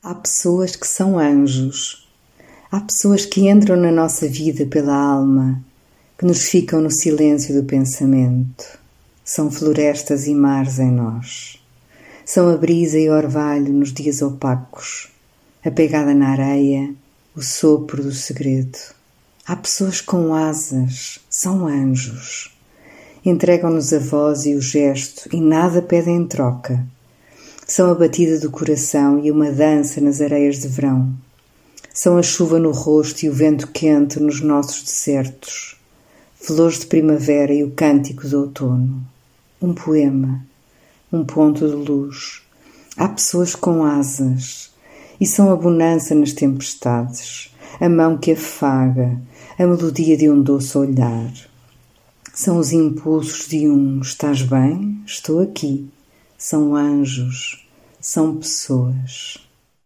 Há pessoas que são anjos. Há pessoas que entram na nossa vida pela alma, que nos ficam no silêncio do pensamento. São florestas e mares em nós. São a brisa e orvalho nos dias opacos, a pegada na areia, o sopro do segredo. Há pessoas com asas, são anjos. Entregam-nos a voz e o gesto e nada pedem em troca são a batida do coração e uma dança nas areias de verão. São a chuva no rosto e o vento quente nos nossos desertos. Flores de primavera e o cântico do outono. Um poema, um ponto de luz. Há pessoas com asas e são a bonança nas tempestades, a mão que afaga, a melodia de um doce olhar. São os impulsos de um estás bem? Estou aqui são anjos, são pessoas.